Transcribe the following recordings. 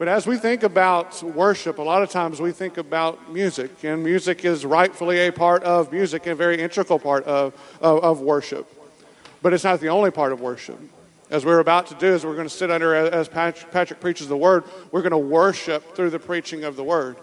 But as we think about worship, a lot of times we think about music, and music is rightfully a part of music, a very integral part of, of, of worship. But it's not the only part of worship. As we're about to do, is we're going to sit under, as Patrick, Patrick preaches the word, we're going to worship through the preaching of the word.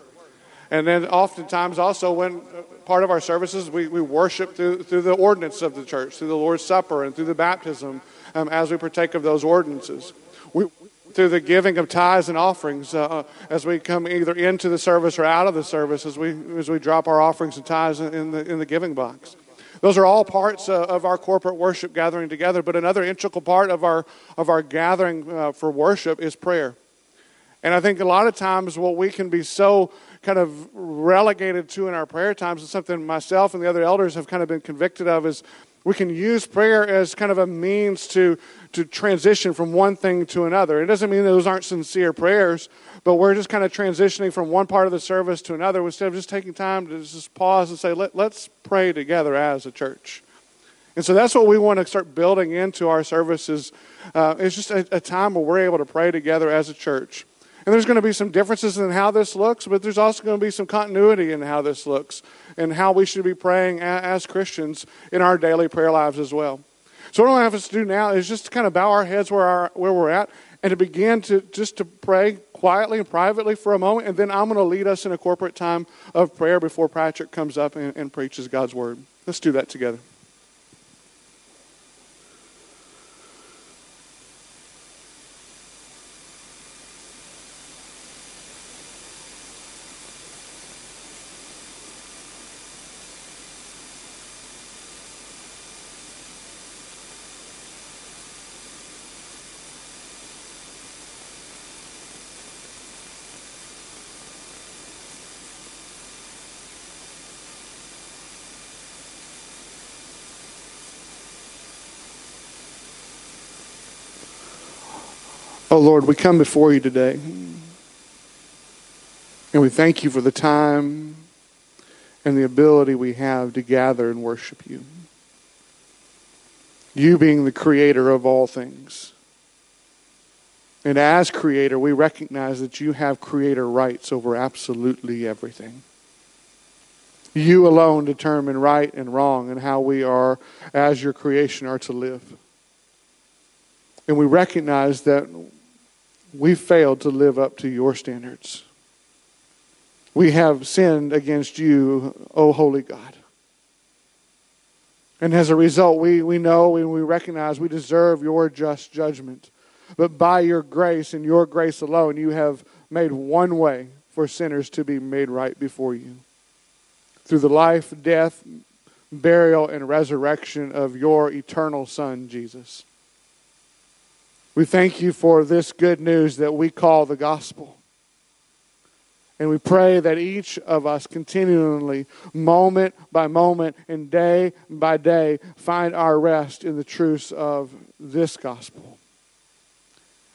And then oftentimes also when uh, part of our services, we, we worship through, through the ordinance of the church, through the Lord's Supper and through the baptism um, as we partake of those ordinances. We, through the giving of tithes and offerings uh, uh, as we come either into the service or out of the service as we, as we drop our offerings and tithes in the, in the giving box. Those are all parts uh, of our corporate worship gathering together, but another integral part of our, of our gathering uh, for worship is prayer. And I think a lot of times what we can be so kind of relegated to in our prayer times is something myself and the other elders have kind of been convicted of is we can use prayer as kind of a means to, to transition from one thing to another. It doesn't mean those aren't sincere prayers, but we're just kind of transitioning from one part of the service to another instead of just taking time to just pause and say, Let, let's pray together as a church. And so that's what we want to start building into our services. Uh, it's just a, a time where we're able to pray together as a church. And there's going to be some differences in how this looks, but there's also going to be some continuity in how this looks and how we should be praying as Christians in our daily prayer lives as well. So what I want us to do now is just to kind of bow our heads where, our, where we're at and to begin to just to pray quietly and privately for a moment, and then I'm going to lead us in a corporate time of prayer before Patrick comes up and, and preaches God's word. Let's do that together. Oh Lord, we come before you today. And we thank you for the time and the ability we have to gather and worship you. You being the creator of all things. And as creator, we recognize that you have creator rights over absolutely everything. You alone determine right and wrong and how we are, as your creation, are to live. And we recognize that we failed to live up to your standards. We have sinned against you, O holy God. And as a result, we, we know and we recognize we deserve your just judgment. But by your grace and your grace alone, you have made one way for sinners to be made right before you. Through the life, death, burial, and resurrection of your eternal Son, Jesus. We thank you for this good news that we call the gospel. And we pray that each of us continually, moment by moment and day by day, find our rest in the truths of this gospel.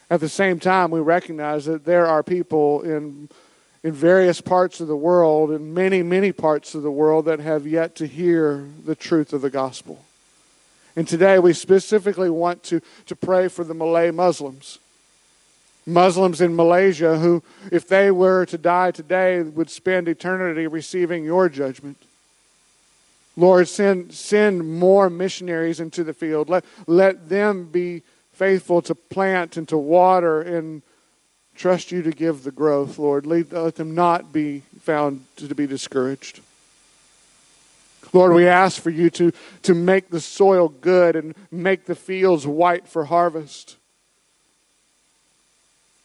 At the same time, we recognize that there are people in, in various parts of the world, in many, many parts of the world, that have yet to hear the truth of the gospel. And today we specifically want to, to pray for the Malay Muslims. Muslims in Malaysia who, if they were to die today, would spend eternity receiving your judgment. Lord, send, send more missionaries into the field. Let, let them be faithful to plant and to water and trust you to give the growth, Lord. Let, let them not be found to be discouraged. Lord, we ask for you to, to make the soil good and make the fields white for harvest.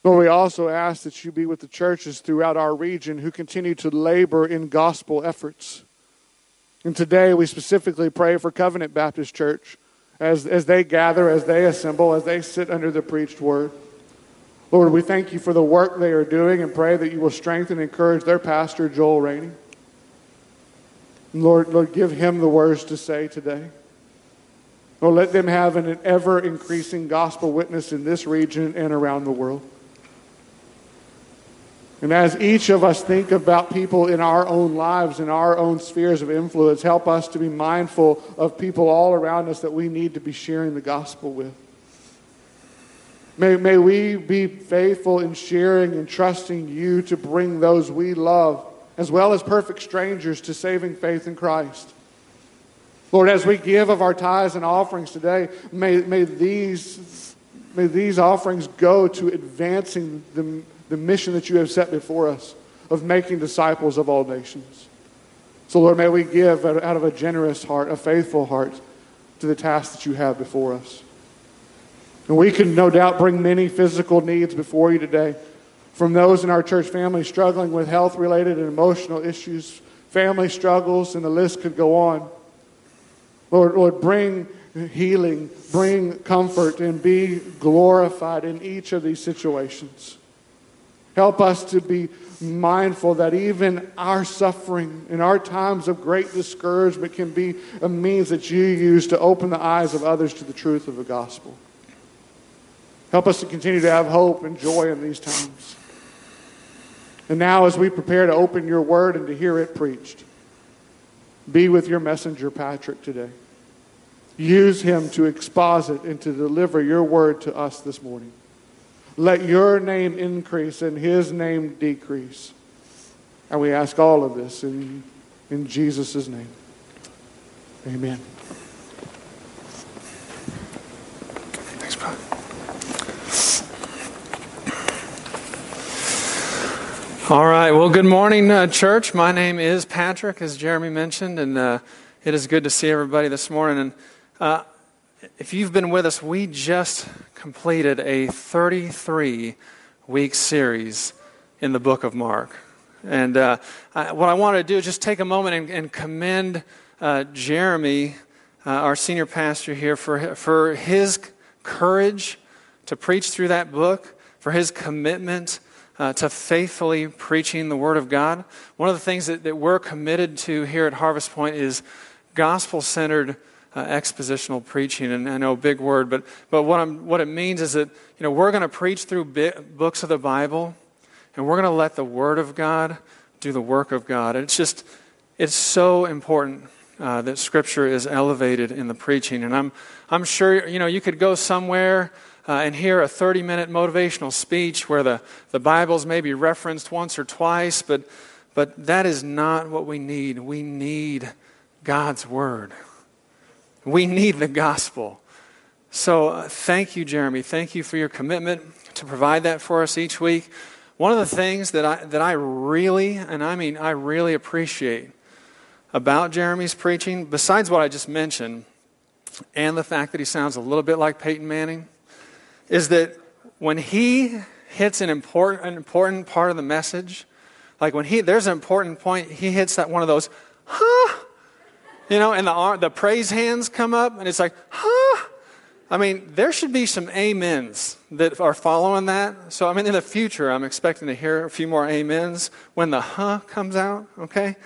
Lord, we also ask that you be with the churches throughout our region who continue to labor in gospel efforts. And today we specifically pray for Covenant Baptist Church as, as they gather, as they assemble, as they sit under the preached word. Lord, we thank you for the work they are doing and pray that you will strengthen and encourage their pastor, Joel Rainey. Lord, Lord, give him the words to say today. Lord, let them have an ever increasing gospel witness in this region and around the world. And as each of us think about people in our own lives, in our own spheres of influence, help us to be mindful of people all around us that we need to be sharing the gospel with. May, may we be faithful in sharing and trusting you to bring those we love, as well as perfect strangers, to saving faith in Christ. Lord, as we give of our tithes and offerings today, may, may, these, may these offerings go to advancing the, the mission that you have set before us of making disciples of all nations. So, Lord, may we give out of a generous heart, a faithful heart, to the task that you have before us. And we can no doubt bring many physical needs before you today from those in our church family struggling with health related and emotional issues, family struggles, and the list could go on. Lord, Lord, bring healing, bring comfort, and be glorified in each of these situations. Help us to be mindful that even our suffering and our times of great discouragement can be a means that you use to open the eyes of others to the truth of the gospel. Help us to continue to have hope and joy in these times. And now, as we prepare to open your word and to hear it preached, be with your messenger, Patrick, today. Use him to exposit and to deliver your word to us this morning. Let your name increase and his name decrease. And we ask all of this in, in Jesus' name. Amen. All right. Well, good morning, uh, church. My name is Patrick, as Jeremy mentioned, and uh, it is good to see everybody this morning. And uh, if you've been with us, we just completed a 33 week series in the book of Mark. And uh, I, what I want to do is just take a moment and, and commend uh, Jeremy, uh, our senior pastor here, for, for his courage to preach through that book, for his commitment uh, to faithfully preaching the Word of God. One of the things that, that we're committed to here at Harvest Point is gospel centered uh, expositional preaching. And I know, big word, but, but what, I'm, what it means is that you know, we're going to preach through bi- books of the Bible, and we're going to let the Word of God do the work of God. And it's just, it's so important uh, that Scripture is elevated in the preaching. And I'm, I'm sure, you know, you could go somewhere uh, and hear a 30 minute motivational speech where the, the Bible's maybe referenced once or twice, but, but that is not what we need. We need God's Word, we need the gospel. So uh, thank you, Jeremy. Thank you for your commitment to provide that for us each week. One of the things that I, that I really, and I mean I really appreciate about Jeremy's preaching, besides what I just mentioned, and the fact that he sounds a little bit like Peyton Manning, is that when he hits an important, an important part of the message, like when he, there's an important point, he hits that one of those, huh? You know, and the, the praise hands come up, and it's like, huh? I mean, there should be some amens that are following that. So, I mean, in the future, I'm expecting to hear a few more amens when the huh comes out, okay?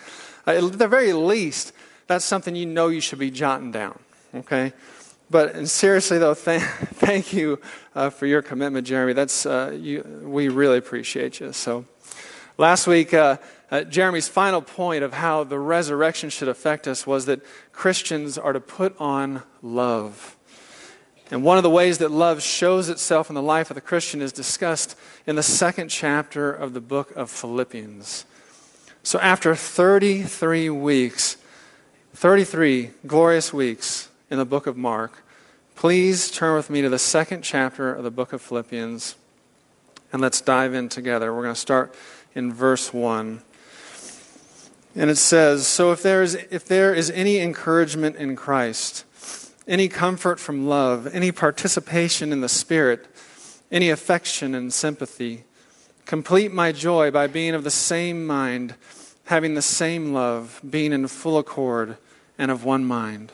Uh, at the very least, that's something you know you should be jotting down, okay? But seriously, though, th- thank you uh, for your commitment, Jeremy. That's, uh, you, we really appreciate you. So, last week, uh, uh, Jeremy's final point of how the resurrection should affect us was that Christians are to put on love. And one of the ways that love shows itself in the life of the Christian is discussed in the second chapter of the book of Philippians. So, after 33 weeks, 33 glorious weeks in the book of Mark, please turn with me to the second chapter of the book of Philippians and let's dive in together. We're going to start in verse 1. And it says So if there, is, if there is any encouragement in Christ, any comfort from love, any participation in the Spirit, any affection and sympathy, complete my joy by being of the same mind, having the same love, being in full accord and of one mind.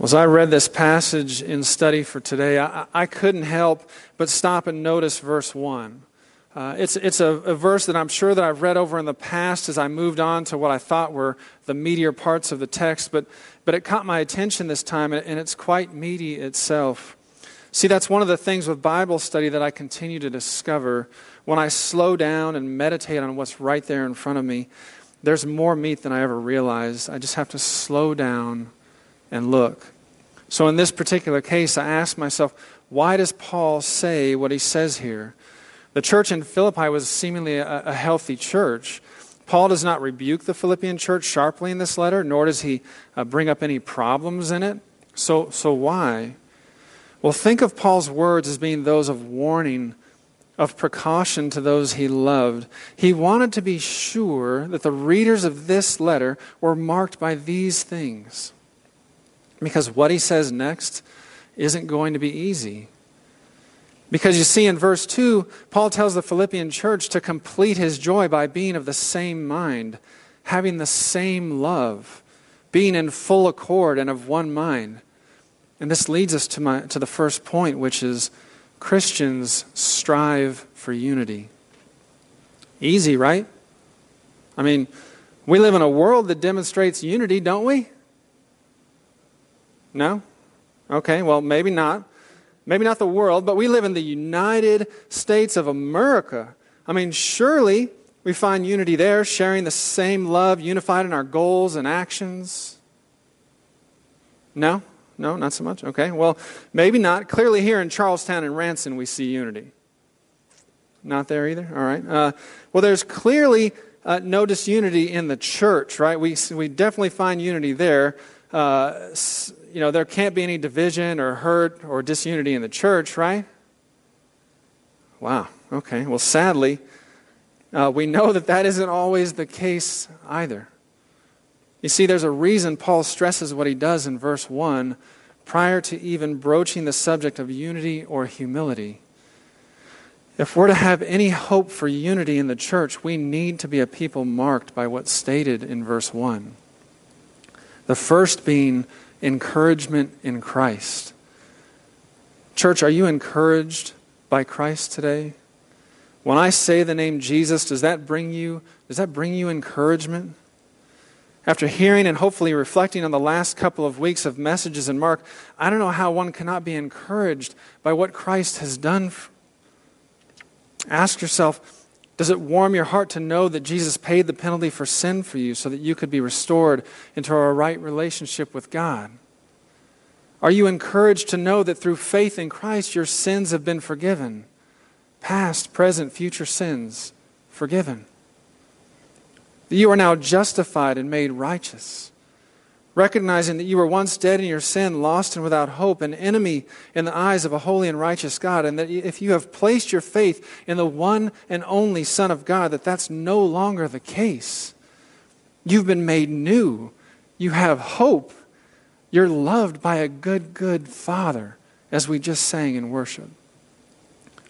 Well, as I read this passage in study for today, I, I couldn't help but stop and notice verse 1. Uh, it's it's a, a, verse that I'm sure that I've read over in the past as I moved on to what I thought were the meatier parts of the text, but, but it caught my attention this time, and it's quite meaty itself. See, that's one of the things with Bible study that I continue to discover. When I slow down and meditate on what's right there in front of me, there's more meat than I ever realized. I just have to slow down and look. So, in this particular case, I asked myself, why does Paul say what he says here? The church in Philippi was seemingly a, a healthy church. Paul does not rebuke the Philippian church sharply in this letter, nor does he uh, bring up any problems in it. So, so why? Well, think of Paul's words as being those of warning, of precaution to those he loved. He wanted to be sure that the readers of this letter were marked by these things. Because what he says next isn't going to be easy. Because you see, in verse 2, Paul tells the Philippian church to complete his joy by being of the same mind, having the same love, being in full accord and of one mind. And this leads us to, my, to the first point, which is Christians strive for unity. Easy, right? I mean, we live in a world that demonstrates unity, don't we? No? Okay, well, maybe not maybe not the world, but we live in the United States of America. I mean, surely we find unity there, sharing the same love, unified in our goals and actions. No? No, not so much? Okay, well, maybe not. Clearly, here in Charles Town and Ranson, we see unity. Not there either? All right. Uh, well, there's clearly uh, no disunity in the church, right? We, we definitely find unity there. Uh, you know, there can't be any division or hurt or disunity in the church, right? Wow, okay. Well, sadly, uh, we know that that isn't always the case either. You see, there's a reason Paul stresses what he does in verse 1 prior to even broaching the subject of unity or humility. If we're to have any hope for unity in the church, we need to be a people marked by what's stated in verse 1. The first being encouragement in Christ. Church, are you encouraged by Christ today? When I say the name Jesus, does that bring you does that bring you encouragement? After hearing and hopefully reflecting on the last couple of weeks of messages in Mark, I don't know how one cannot be encouraged by what Christ has done. Ask yourself, does it warm your heart to know that Jesus paid the penalty for sin for you so that you could be restored into a right relationship with God? Are you encouraged to know that through faith in Christ your sins have been forgiven? Past, present, future sins forgiven. That you are now justified and made righteous recognizing that you were once dead in your sin, lost and without hope, an enemy in the eyes of a holy and righteous God, and that if you have placed your faith in the one and only Son of God, that that's no longer the case. You've been made new. You have hope. You're loved by a good, good Father, as we just sang in worship.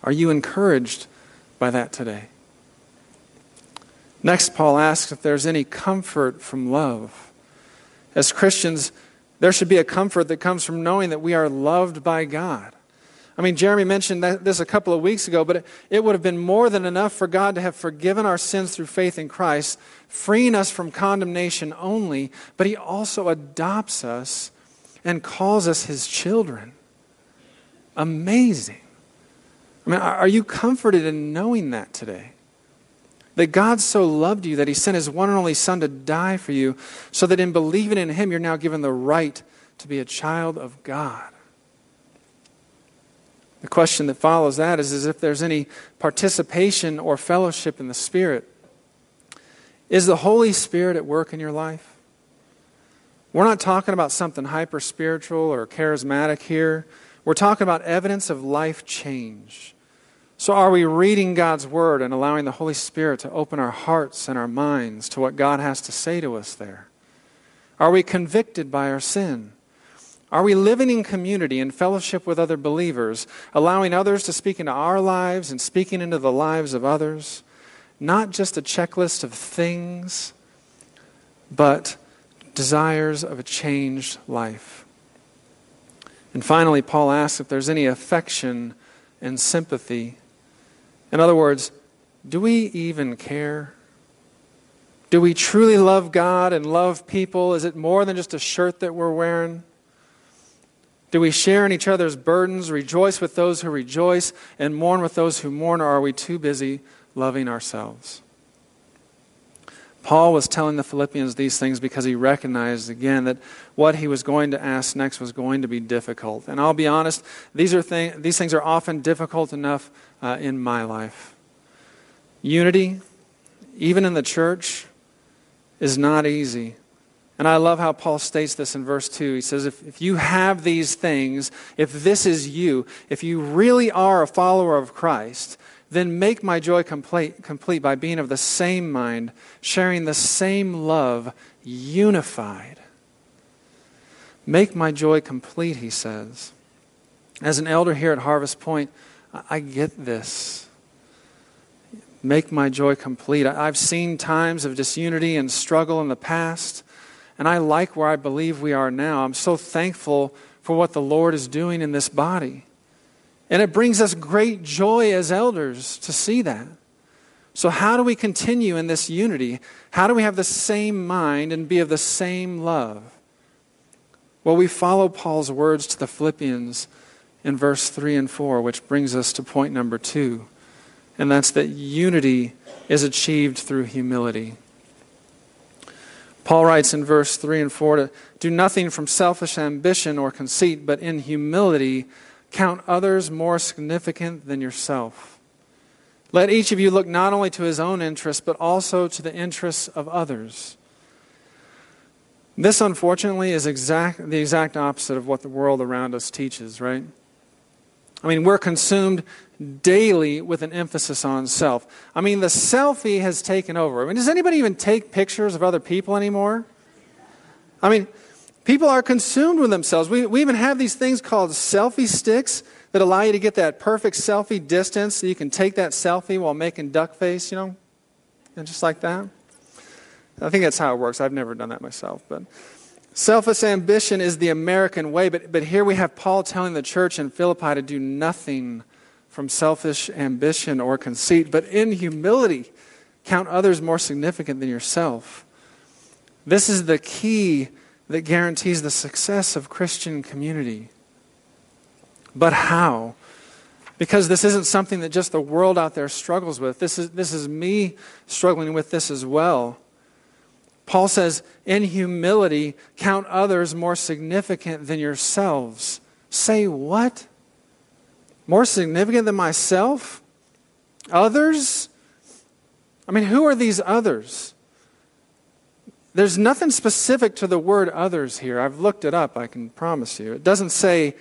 Are you encouraged by that today? Next, Paul asks if there's any comfort from love. As Christians, there should be a comfort that comes from knowing that we are loved by God. I mean, Jeremy mentioned this a couple of weeks ago, but it, it would have been more than enough for God to have forgiven our sins through faith in Christ, freeing us from condemnation only, but He also adopts us and calls us His children. Amazing. I mean, are you comforted in knowing that today? That God so loved you that he sent his one and only Son to die for you, so that in believing in him, you're now given the right to be a child of God. The question that follows that is, is if there's any participation or fellowship in the Spirit. Is the Holy Spirit at work in your life? We're not talking about something hyper spiritual or charismatic here. We're talking about evidence of life change. So, are we reading God's Word and allowing the Holy Spirit to open our hearts and our minds to what God has to say to us there? Are we convicted by our sin? Are we living in community and fellowship with other believers, allowing others to speak into our lives and speaking into the lives of others? Not just a checklist of things, but desires of a changed life. And finally, Paul asks if there's any affection and sympathy. In other words, do we even care? Do we truly love God and love people? Is it more than just a shirt that we're wearing? Do we share in each other's burdens, rejoice with those who rejoice, and mourn with those who mourn, or are we too busy loving ourselves? Paul was telling the Philippians these things because he recognized again that what he was going to ask next was going to be difficult. And I'll be honest, these, are thing, these things are often difficult enough uh, in my life. Unity, even in the church, is not easy. And I love how Paul states this in verse 2. He says, if, if you have these things, if this is you, if you really are a follower of Christ, then make my joy complete, complete by being of the same mind, sharing the same love, unified. Make my joy complete, he says. As an elder here at Harvest Point, I get this. Make my joy complete. I've seen times of disunity and struggle in the past. And I like where I believe we are now. I'm so thankful for what the Lord is doing in this body. And it brings us great joy as elders to see that. So, how do we continue in this unity? How do we have the same mind and be of the same love? Well, we follow Paul's words to the Philippians in verse 3 and 4, which brings us to point number two, and that's that unity is achieved through humility. Paul writes in verse 3 and 4 to do nothing from selfish ambition or conceit, but in humility count others more significant than yourself. Let each of you look not only to his own interests, but also to the interests of others. This, unfortunately, is exact, the exact opposite of what the world around us teaches, right? I mean, we're consumed daily with an emphasis on self. I mean, the selfie has taken over. I mean, does anybody even take pictures of other people anymore? I mean, people are consumed with themselves. We, we even have these things called selfie sticks that allow you to get that perfect selfie distance so you can take that selfie while making duck face, you know, and just like that. I think that's how it works. I've never done that myself, but selfish ambition is the American way. But, but here we have Paul telling the church in Philippi to do nothing from selfish ambition or conceit, but in humility, count others more significant than yourself. This is the key that guarantees the success of Christian community. But how? Because this isn't something that just the world out there struggles with. This is, this is me struggling with this as well. Paul says, in humility, count others more significant than yourselves. Say what? More significant than myself? Others? I mean, who are these others? There's nothing specific to the word others here. I've looked it up, I can promise you. It doesn't say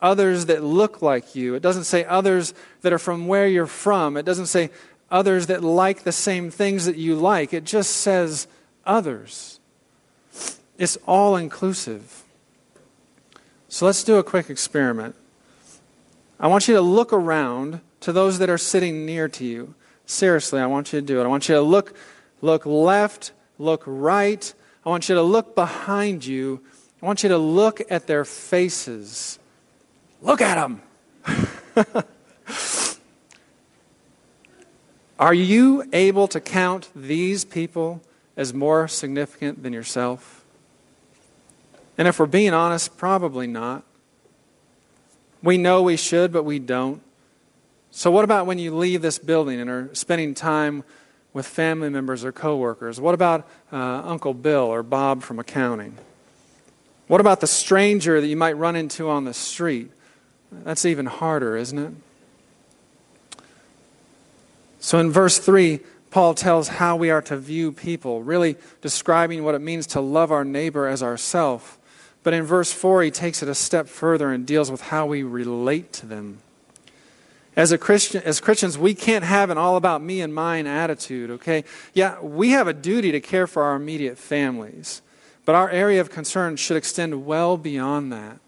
others that look like you. It doesn't say others that are from where you're from. It doesn't say others that like the same things that you like. It just says others. It's all inclusive. So let's do a quick experiment. I want you to look around to those that are sitting near to you. Seriously, I want you to do it. I want you to look, look left, look right. I want you to look behind you. I want you to look at their faces. Look at them. are you able to count these people as more significant than yourself? And if we're being honest, probably not. We know we should, but we don't. So, what about when you leave this building and are spending time with family members or coworkers? What about uh, Uncle Bill or Bob from accounting? What about the stranger that you might run into on the street? That's even harder, isn't it? So, in verse 3, Paul tells how we are to view people, really describing what it means to love our neighbor as ourself. But in verse 4, he takes it a step further and deals with how we relate to them. As, a Christian, as Christians, we can't have an all about me and mine attitude, okay? Yeah, we have a duty to care for our immediate families, but our area of concern should extend well beyond that.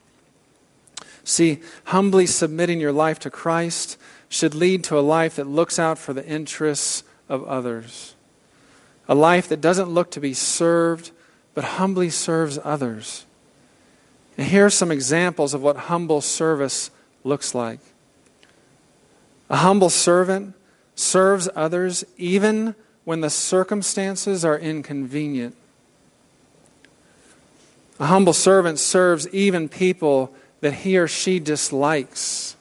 See, humbly submitting your life to Christ should lead to a life that looks out for the interests of others. A life that doesn't look to be served, but humbly serves others. And here are some examples of what humble service looks like. A humble servant serves others even when the circumstances are inconvenient. A humble servant serves even people that he or she dislikes.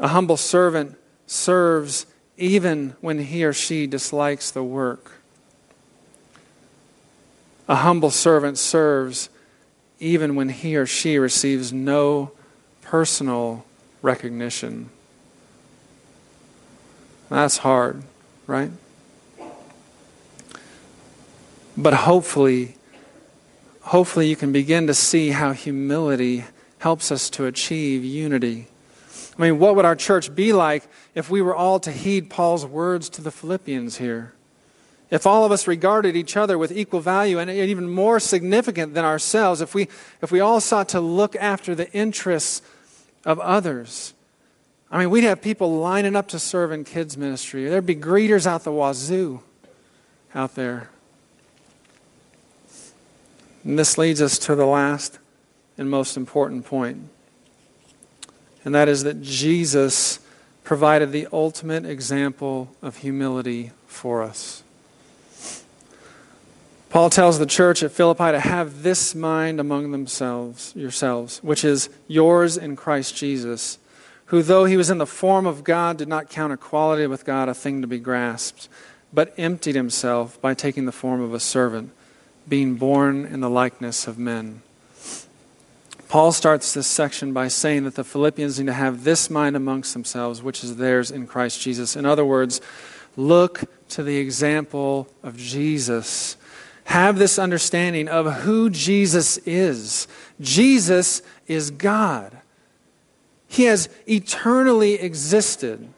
A humble servant serves even when he or she dislikes the work. A humble servant serves even when he or she receives no personal recognition. That's hard, right? But hopefully, hopefully you can begin to see how humility helps us to achieve unity. I mean, what would our church be like if we were all to heed Paul's words to the Philippians here? If all of us regarded each other with equal value and even more significant than ourselves, if we, if we all sought to look after the interests of others, I mean, we'd have people lining up to serve in kids' ministry. There'd be greeters out the wazoo out there. And this leads us to the last and most important point and that is that Jesus provided the ultimate example of humility for us. Paul tells the church at Philippi to have this mind among themselves, yourselves, which is yours in Christ Jesus, who, though he was in the form of God, did not count equality with God a thing to be grasped, but emptied himself by taking the form of a servant, being born in the likeness of men. Paul starts this section by saying that the Philippians need to have this mind amongst themselves, which is theirs in Christ Jesus. In other words, look to the example of Jesus. Have this understanding of who Jesus is. Jesus is God. He has eternally existed.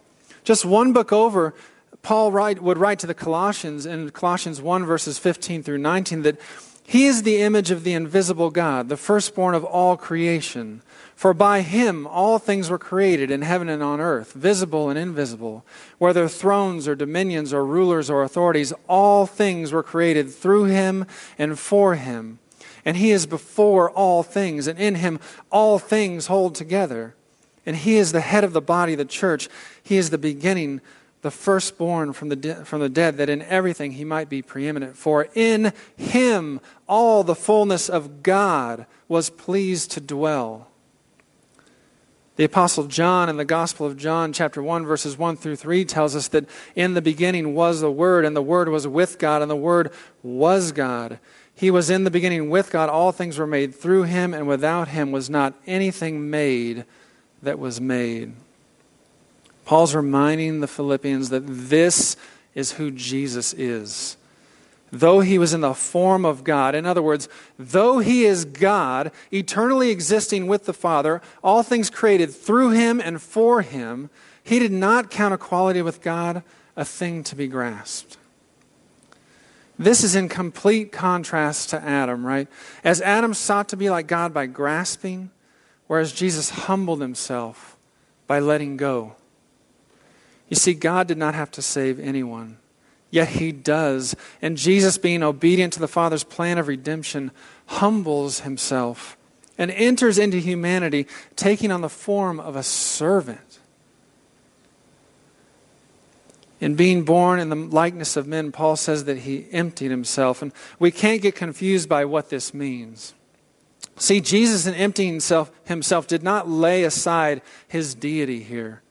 Just one book over, Paul write, would write to the Colossians in Colossians 1, verses 15 through 19, that he is the image of the invisible God, the firstborn of all creation. For by him all things were created in heaven and on earth, visible and invisible. Whether thrones or dominions or rulers or authorities, all things were created through him and for him. And he is before all things, and in him all things hold together. And he is the head of the body, the church. He is the beginning the firstborn from the, de- from the dead, that in everything he might be preeminent. For in him all the fullness of God was pleased to dwell. The Apostle John in the Gospel of John, chapter 1, verses 1 through 3, tells us that in the beginning was the Word, and the Word was with God, and the Word was God. He was in the beginning with God. All things were made through him, and without him was not anything made that was made. Paul's reminding the Philippians that this is who Jesus is. Though he was in the form of God, in other words, though he is God, eternally existing with the Father, all things created through him and for him, he did not count equality with God a thing to be grasped. This is in complete contrast to Adam, right? As Adam sought to be like God by grasping, whereas Jesus humbled himself by letting go. You see, God did not have to save anyone, yet He does. And Jesus, being obedient to the Father's plan of redemption, humbles Himself and enters into humanity, taking on the form of a servant. In being born in the likeness of men, Paul says that he emptied himself. And we can't get confused by what this means. See, Jesus, in emptying himself, himself, did not lay aside his deity here.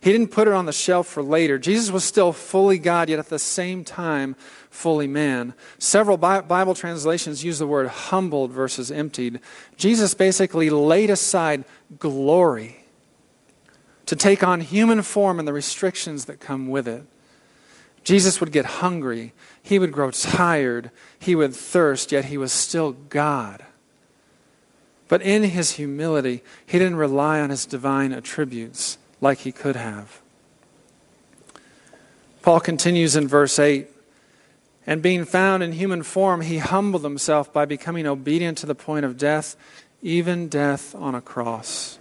He didn't put it on the shelf for later. Jesus was still fully God, yet at the same time fully man. Several Bible translations use the word humbled versus emptied. Jesus basically laid aside glory to take on human form and the restrictions that come with it. Jesus would get hungry. He would grow tired. He would thirst, yet he was still God. But in his humility, he didn't rely on his divine attributes like he could have. Paul continues in verse 8 And being found in human form, he humbled himself by becoming obedient to the point of death, even death on a cross.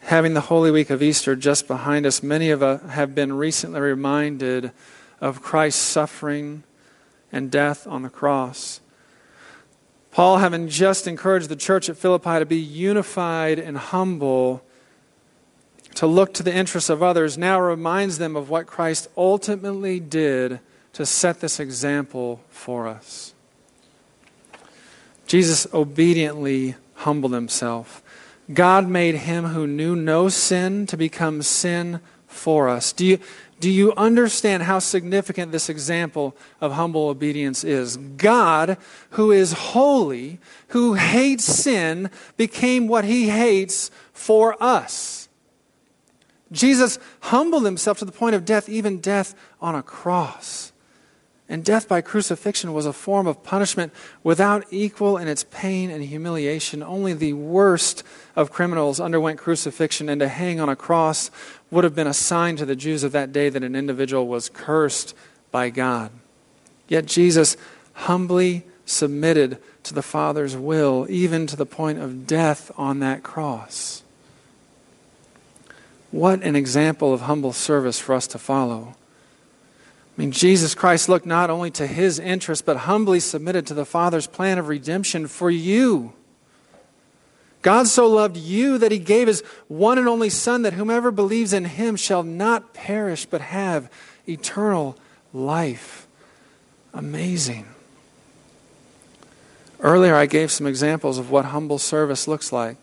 Having the Holy Week of Easter just behind us, many of us have been recently reminded of Christ's suffering and death on the cross. Paul, having just encouraged the church at Philippi to be unified and humble, to look to the interests of others, now reminds them of what Christ ultimately did to set this example for us. Jesus obediently humbled himself. God made him who knew no sin to become sin for us. Do you, do you understand how significant this example of humble obedience is? God, who is holy, who hates sin, became what he hates for us. Jesus humbled himself to the point of death, even death on a cross. And death by crucifixion was a form of punishment without equal in its pain and humiliation. Only the worst of criminals underwent crucifixion, and to hang on a cross would have been a sign to the Jews of that day that an individual was cursed by God. Yet Jesus humbly submitted to the Father's will, even to the point of death on that cross. What an example of humble service for us to follow. I mean, Jesus Christ looked not only to his interest, but humbly submitted to the Father's plan of redemption for you. God so loved you that he gave his one and only Son, that whomever believes in him shall not perish, but have eternal life. Amazing. Earlier, I gave some examples of what humble service looks like.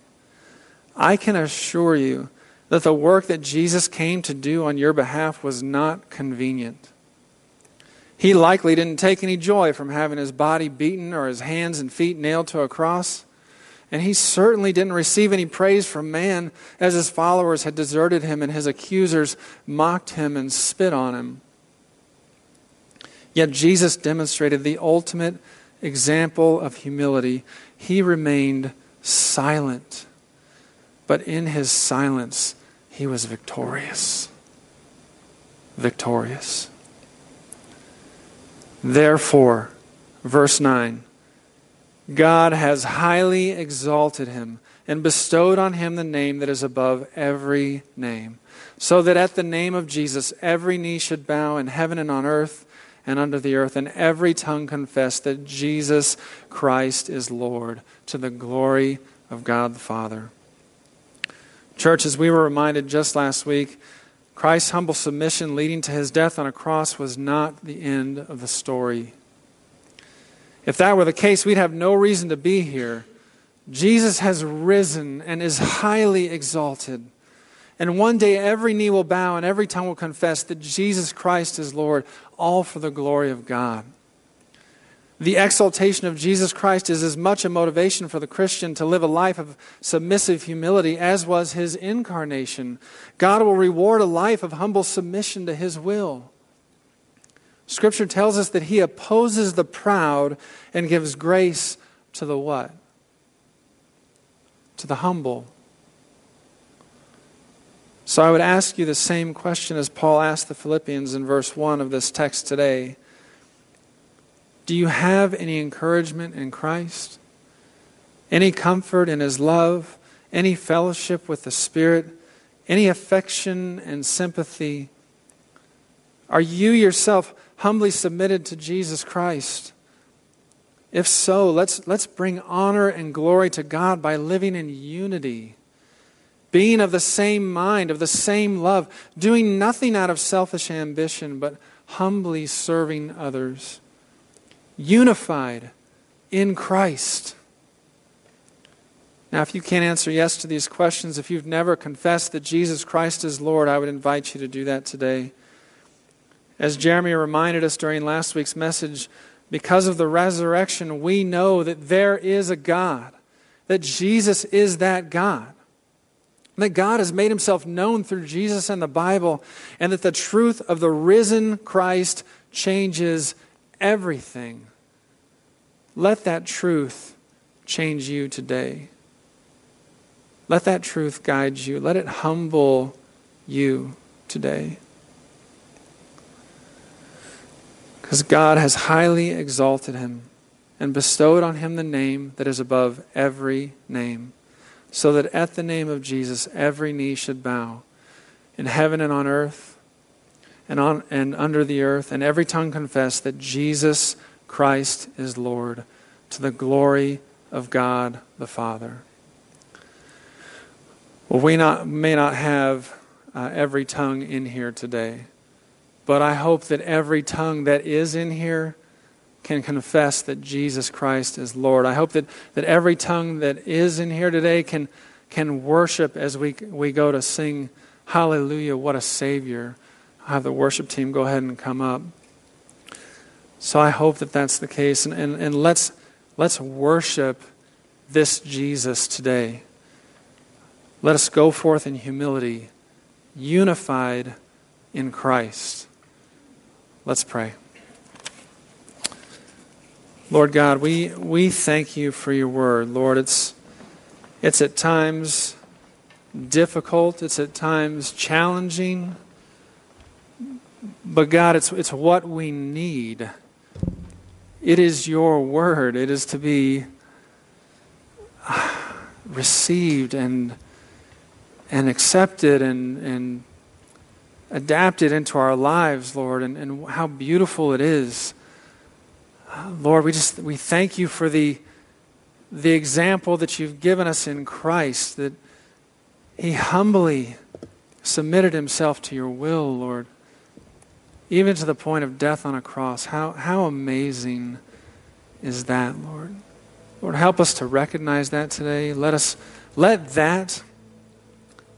I can assure you that the work that Jesus came to do on your behalf was not convenient. He likely didn't take any joy from having his body beaten or his hands and feet nailed to a cross. And he certainly didn't receive any praise from man as his followers had deserted him and his accusers mocked him and spit on him. Yet Jesus demonstrated the ultimate example of humility. He remained silent, but in his silence, he was victorious. Victorious. Therefore, verse 9 God has highly exalted him and bestowed on him the name that is above every name, so that at the name of Jesus every knee should bow in heaven and on earth and under the earth, and every tongue confess that Jesus Christ is Lord, to the glory of God the Father. Church, as we were reminded just last week, Christ's humble submission leading to his death on a cross was not the end of the story. If that were the case, we'd have no reason to be here. Jesus has risen and is highly exalted. And one day every knee will bow and every tongue will confess that Jesus Christ is Lord, all for the glory of God the exaltation of Jesus Christ is as much a motivation for the Christian to live a life of submissive humility as was his incarnation. God will reward a life of humble submission to his will. Scripture tells us that he opposes the proud and gives grace to the what? To the humble. So I would ask you the same question as Paul asked the Philippians in verse 1 of this text today. Do you have any encouragement in Christ? Any comfort in His love? Any fellowship with the Spirit? Any affection and sympathy? Are you yourself humbly submitted to Jesus Christ? If so, let's, let's bring honor and glory to God by living in unity, being of the same mind, of the same love, doing nothing out of selfish ambition, but humbly serving others unified in Christ. Now, if you can't answer yes to these questions, if you've never confessed that Jesus Christ is Lord, I would invite you to do that today. As Jeremy reminded us during last week's message, because of the resurrection, we know that there is a God, that Jesus is that God. that God has made himself known through Jesus and the Bible, and that the truth of the risen Christ changes everything. Let that truth change you today. Let that truth guide you. Let it humble you today. Because God has highly exalted him and bestowed on him the name that is above every name, so that at the name of Jesus every knee should bow in heaven and on earth and, on, and under the earth, and every tongue confess that Jesus Christ is Lord to the glory of God the Father. Well, we not, may not have uh, every tongue in here today. But I hope that every tongue that is in here can confess that Jesus Christ is Lord. I hope that, that every tongue that is in here today can, can worship as we, we go to sing, Hallelujah, what a Savior. I'll have the worship team go ahead and come up. So I hope that that's the case. And, and, and let's, let's worship this Jesus today. Let us go forth in humility, unified in Christ. Let's pray. Lord God, we, we thank you for your word. Lord, it's, it's at times difficult, it's at times challenging, but God, it's, it's what we need. It is your word, it is to be uh, received and, and accepted and, and adapted into our lives, Lord, and, and how beautiful it is. Uh, Lord, we just we thank you for the the example that you've given us in Christ, that he humbly submitted himself to your will, Lord, even to the point of death on a cross. How how amazing is that, Lord? Lord, help us to recognize that today. Let us let that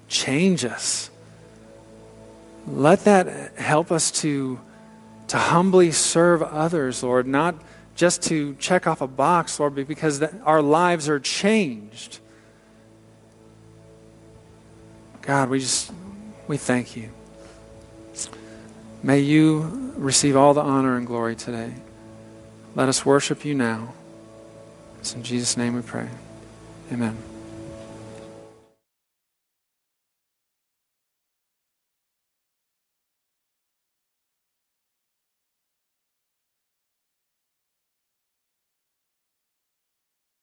change us. Let that help us to, to humbly serve others, Lord, not just to check off a box, Lord, but because our lives are changed. God, we just, we thank you. May you receive all the honor and glory today. Let us worship you now. It's in Jesus' name we pray. Amen.